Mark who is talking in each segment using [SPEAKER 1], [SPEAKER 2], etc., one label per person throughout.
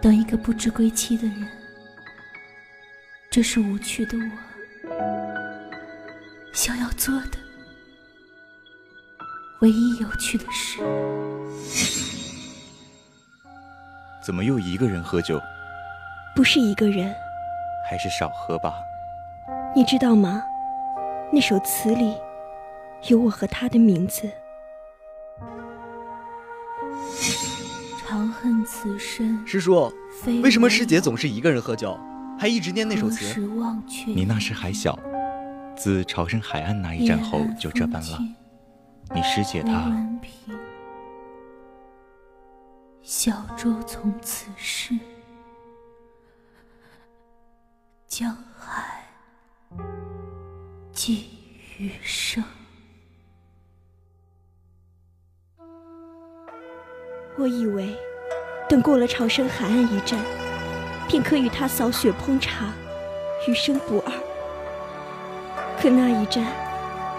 [SPEAKER 1] 等一个不知归期的人，这是无趣的我想要做的唯一有趣的事。
[SPEAKER 2] 怎么又一个人喝酒？
[SPEAKER 3] 不是一个人，
[SPEAKER 2] 还是少喝吧。
[SPEAKER 3] 你知道吗？那首词里有我和他的名字。
[SPEAKER 1] 长恨此生。
[SPEAKER 4] 师叔，为什么师姐总是一个人喝酒，还一直念那首词？
[SPEAKER 2] 你那时还小，自潮生海岸那一战后就这般了。你师姐她，
[SPEAKER 1] 小舟从此逝，江海寄余生。
[SPEAKER 3] 我以为，等过了潮生海岸一战，便可与他扫雪烹茶，余生不二。可那一战，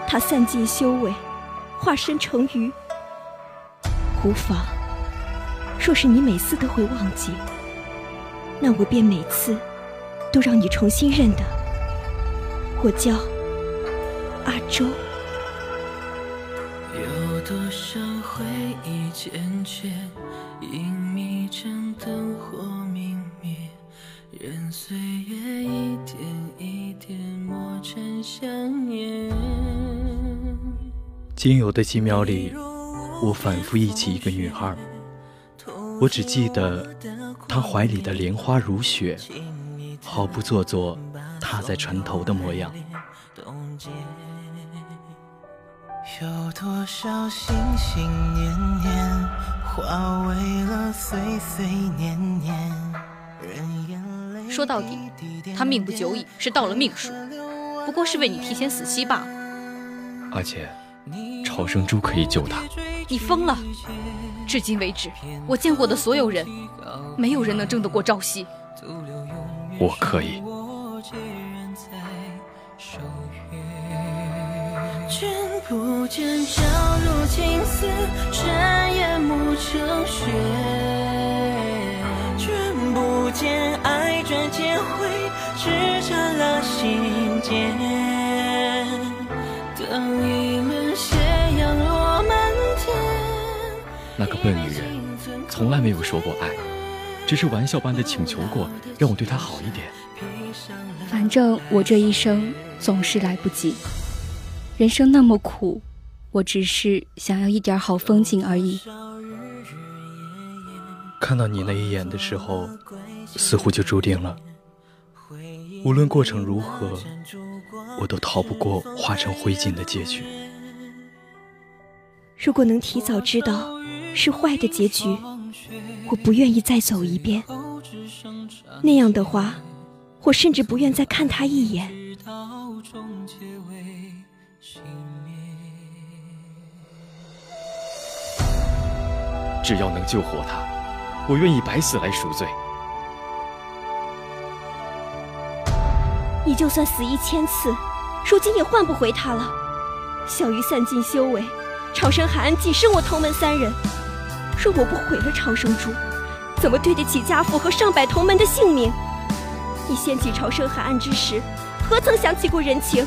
[SPEAKER 3] 他散尽修为，化身成鱼。无妨，若是你每次都会忘记，那我便每次都让你重新认得。我叫阿周。
[SPEAKER 5] 多少回忆缱绻，因迷阵灯火明灭，任岁月一点一点磨成想念。
[SPEAKER 6] 仅有的几秒里，我反复忆起一个女孩，我只记得她怀里的莲花如雪，毫不做作踏在船头的模样。
[SPEAKER 5] 有多少心心念念，化为了岁岁年年。
[SPEAKER 7] 说到底，他命不久矣，是到了命数，不过是为你提前死期罢了。
[SPEAKER 6] 而且，超生珠可以救他。
[SPEAKER 7] 你疯了！至今为止，我见过的所有人，没有人能争得过朝夕。
[SPEAKER 6] 我可以。
[SPEAKER 5] 不见朝如青丝，山烟暮成雪。君不见爱转渐灰，只沾了心间。等一轮斜阳落满天。
[SPEAKER 6] 那个笨女人从来没有说过爱，只是玩笑般的请求过，让我对她好一点。
[SPEAKER 8] 反正我这一生总是来不及。人生那么苦，我只是想要一点好风景而已。
[SPEAKER 6] 看到你那一眼的时候，似乎就注定了，无论过程如何，我都逃不过化成灰烬的结局。
[SPEAKER 3] 如果能提早知道是坏的结局，我不愿意再走一遍。那样的话，我甚至不愿再看他一眼。
[SPEAKER 6] 只要能救活他，我愿意百死来赎罪。
[SPEAKER 3] 你就算死一千次，如今也换不回他了。小鱼散尽修为，长生海岸仅剩我同门三人。若我不毁了长生珠，怎么对得起家父和上百同门的性命？你掀起长生海岸之时，何曾想起过人情？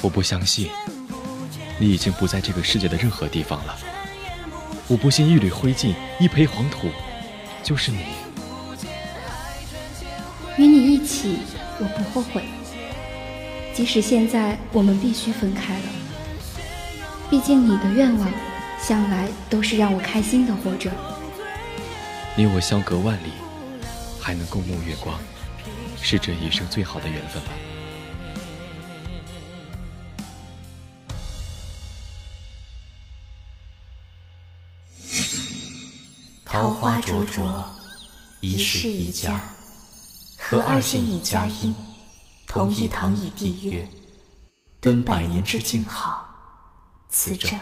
[SPEAKER 6] 我不相信，你已经不在这个世界的任何地方了。我不信一缕灰烬，一抔黄土，就是你。
[SPEAKER 8] 与你一起，我不后悔。即使现在我们必须分开了，毕竟你的愿望，向来都是让我开心的活着。
[SPEAKER 6] 你我相隔万里，才能共沐月光是这一生最好的缘分吧。
[SPEAKER 9] 桃花灼灼一世一家合二姓以佳音同一堂以缔约登百年之静好此证。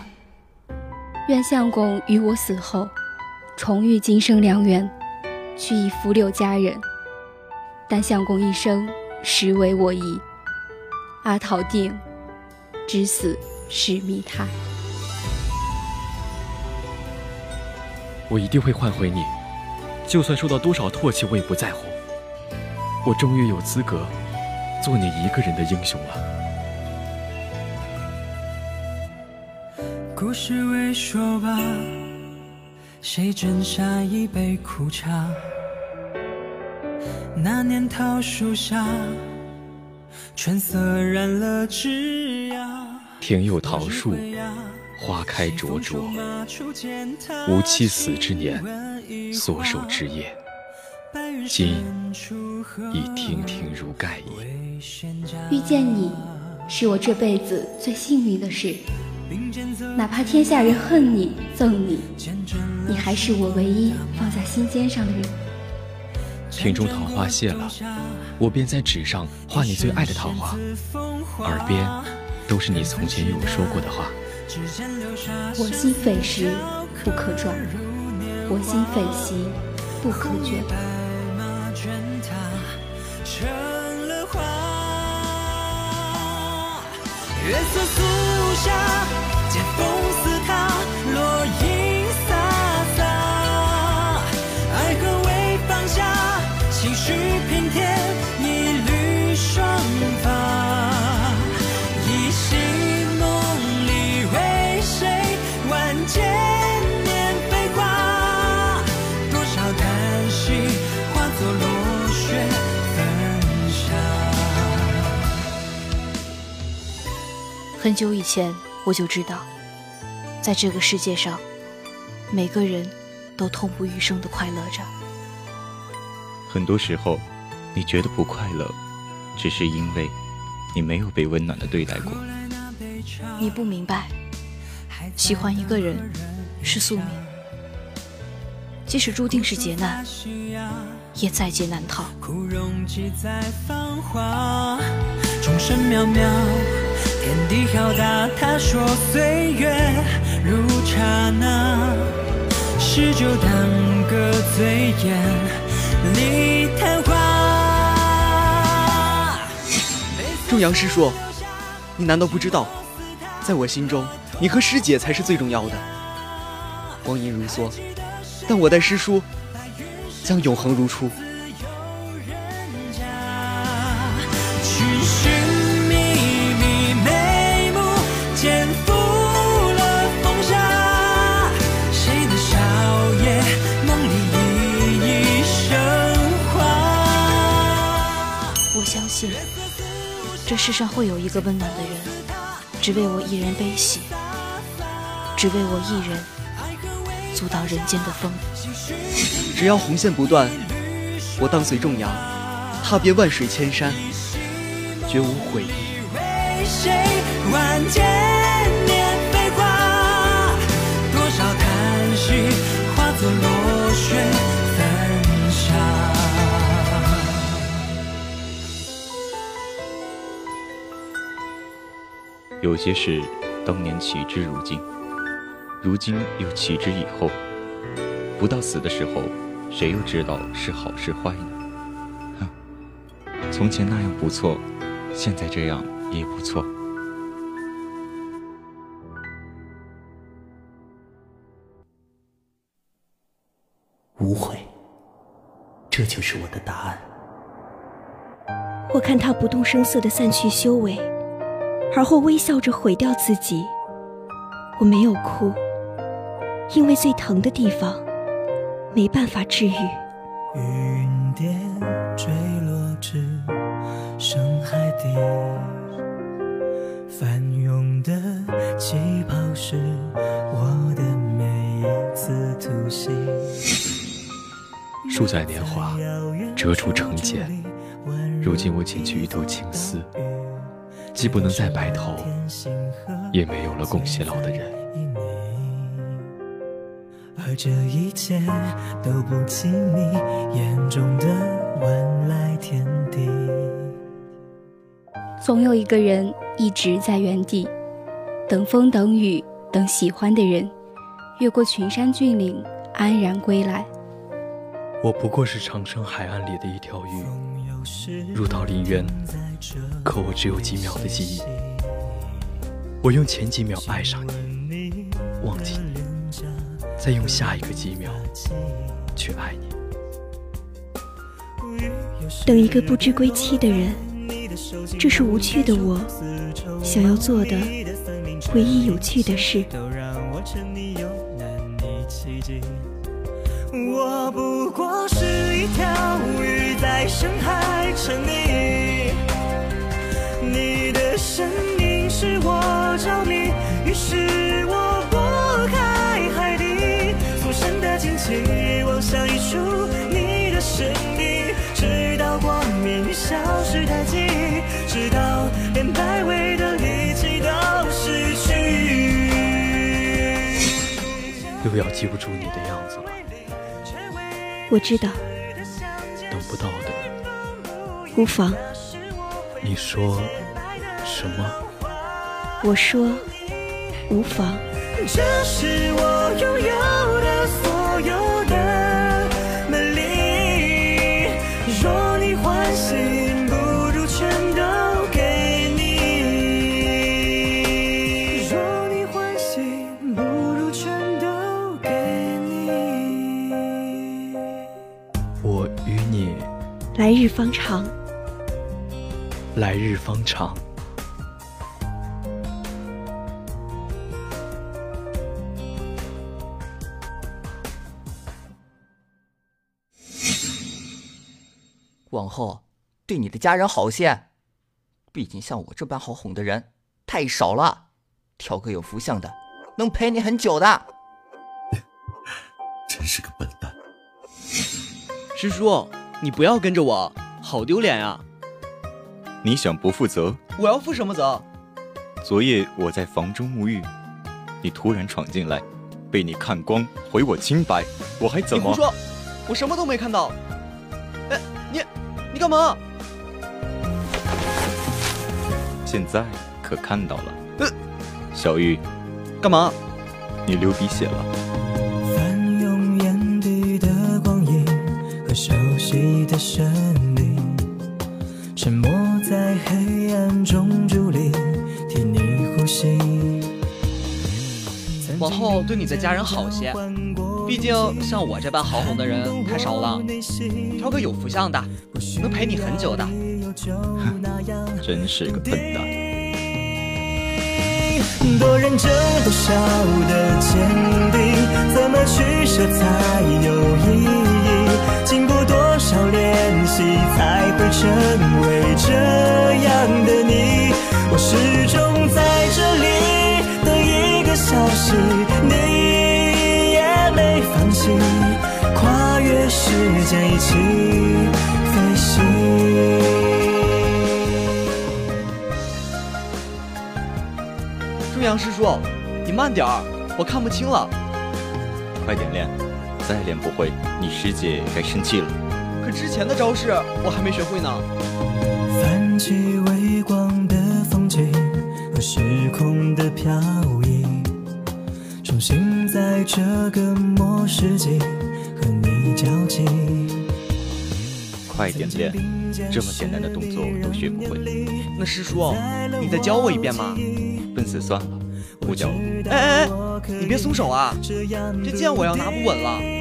[SPEAKER 8] 愿相公与我死后重遇今生良缘。取以扶柳佳人。但相公一生实为我意，阿桃定，至死是密他。
[SPEAKER 6] 我一定会换回你，就算受到多少唾弃，我也不在乎。我终于有资格做你一个人的英雄了。
[SPEAKER 1] 故事未说罢，谁斟下一杯苦茶？那年桃树下，春色染了枝桠。
[SPEAKER 6] 庭有桃树。花开灼灼，吾妻死之年所守之业，今已亭亭如盖矣。
[SPEAKER 8] 遇见你，是我这辈子最幸运的事。哪怕天下人恨你、憎你，你还是我唯一放在心尖上的人。
[SPEAKER 6] 庭中桃花谢了，我便在纸上画你最爱的桃花，耳边都是你从前与我说过的话。
[SPEAKER 8] 我心匪时不可转，我心匪兮不可卷。
[SPEAKER 1] 月色素下，
[SPEAKER 7] 很久以前我就知道，在这个世界上，每个人都痛不欲生的快乐着。
[SPEAKER 2] 很多时候，你觉得不快乐，只是因为你没有被温暖的对待过。
[SPEAKER 7] 你不明白。喜欢一个人是宿命，即使注定是劫难，也在劫难逃。
[SPEAKER 1] 众生渺渺，天地浩大。他说岁月如刹那，诗酒当歌醉眼里昙花。
[SPEAKER 4] 仲阳师叔，你难道不知道，在我心中？你和师姐才是最重要的。光阴如梭，但我待师叔将永恒如初。
[SPEAKER 7] 这世上会有一个温暖的人，只为我一人悲喜。只为我一人阻挡人间的风。
[SPEAKER 4] 只要红线不断，我当随众阳，踏遍万水千山，绝无悔意。
[SPEAKER 2] 有些事，当年起之，如今。如今又弃之以后，不到死的时候，谁又知道是好是坏呢？哼，从前那样不错，现在这样也不错。
[SPEAKER 9] 无悔，这就是我的答案。
[SPEAKER 3] 我看他不动声色的散去修为，而后微笑着毁掉自己。我没有哭。因为最疼的地方没办法治愈。
[SPEAKER 1] 云点坠落至深海底，翻涌的气泡是我的每一次吐息。
[SPEAKER 6] 数载年华，折出成茧。如今我剪去一头青丝，既不能再白头，也没有了共偕老的人。
[SPEAKER 5] 而这一切都不及你眼中的万籁天地。
[SPEAKER 8] 总有一个人一直在原地，等风等雨等喜欢的人，越过群山峻岭，安然归来。
[SPEAKER 6] 我不过是长生海岸里的一条鱼，入到林渊，可我只有几秒的记忆。我用前几秒爱上你，忘记你，再用下一个几秒去爱你。
[SPEAKER 3] 等一个不知归期的人，这是无趣的我想要做的唯一有趣的事。
[SPEAKER 5] 我不过是一条鱼，在深海沉溺。
[SPEAKER 6] 又要记不住你的样子了。
[SPEAKER 3] 我知道，
[SPEAKER 6] 等不到的，
[SPEAKER 3] 无妨。
[SPEAKER 6] 你说什么？
[SPEAKER 3] 我说无妨。
[SPEAKER 5] 这是我拥有的所有
[SPEAKER 3] 日方长，
[SPEAKER 6] 来日方长。
[SPEAKER 10] 往后对你的家人好些，毕竟像我这般好哄的人太少了，挑个有福相的，能陪你很久的。
[SPEAKER 11] 真是个笨蛋！
[SPEAKER 4] 师叔，你不要跟着我，好丢脸啊！
[SPEAKER 2] 你想不负责？
[SPEAKER 4] 我要负什么责？
[SPEAKER 2] 昨夜我在房中沐浴，你突然闯进来，被你看光，毁我清白，我还怎么？
[SPEAKER 4] 你胡说！我什么都没看到。哎，你，你干嘛？
[SPEAKER 2] 现在可看到了。呃，小玉，
[SPEAKER 4] 干嘛？
[SPEAKER 2] 你流鼻血了。
[SPEAKER 5] 熟悉的声音，沉默在黑暗中伫立，替你呼吸。
[SPEAKER 4] 往后对你的家人好些，毕竟像我这般好哄的人太少了。挑个有福相的，能陪你很久的。
[SPEAKER 2] 真是个笨蛋。
[SPEAKER 5] 多认真，多少的坚定，怎么取舍才有意义？经过多少练习，才会成为这样的你？我始终在这里等一个消息，你也没放弃，跨越时间一起飞行。
[SPEAKER 4] 中阳师叔，你慢点儿，我看不清了。
[SPEAKER 2] 快点练，再练不会，你师姐该生气了。
[SPEAKER 4] 可之前的招式我还没学会呢。
[SPEAKER 5] 泛起微光的风景和时空的漂移，重新在这个末世纪和你交集。
[SPEAKER 2] 快点练，这么简单的动作都学不会。
[SPEAKER 4] 那师叔，你再教我一遍嘛。
[SPEAKER 2] 笨死算了，不教了。
[SPEAKER 4] 哎哎哎，你别松手啊！这剑我要拿不稳了。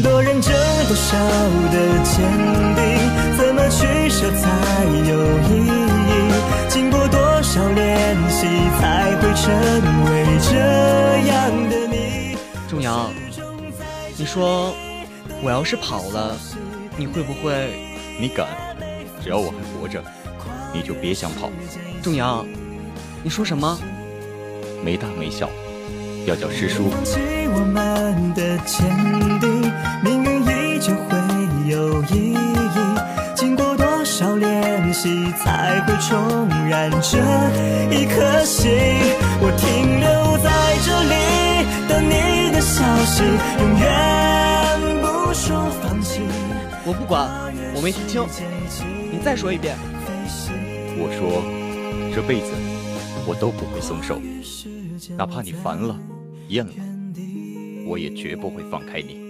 [SPEAKER 5] 多认真，多少的坚定，怎么取舍才有意义？经过多少练习，才会成为这样的你？
[SPEAKER 4] 仲阳，你说我要是跑了，你会不会？
[SPEAKER 2] 你敢？只要我还活着，你就别想跑。
[SPEAKER 4] 仲阳，你说什么？
[SPEAKER 2] 没大没小，要叫师叔。
[SPEAKER 5] 放弃我们的有意义。经过多少练习，才会重燃这一颗心？我停留在这里，等你。的消息，永远不说放弃。
[SPEAKER 4] 我不管，我没听清，你再说一遍。
[SPEAKER 2] 我说，这辈子我都不会松手，哪怕你烦了、厌了，我也绝不会放开你。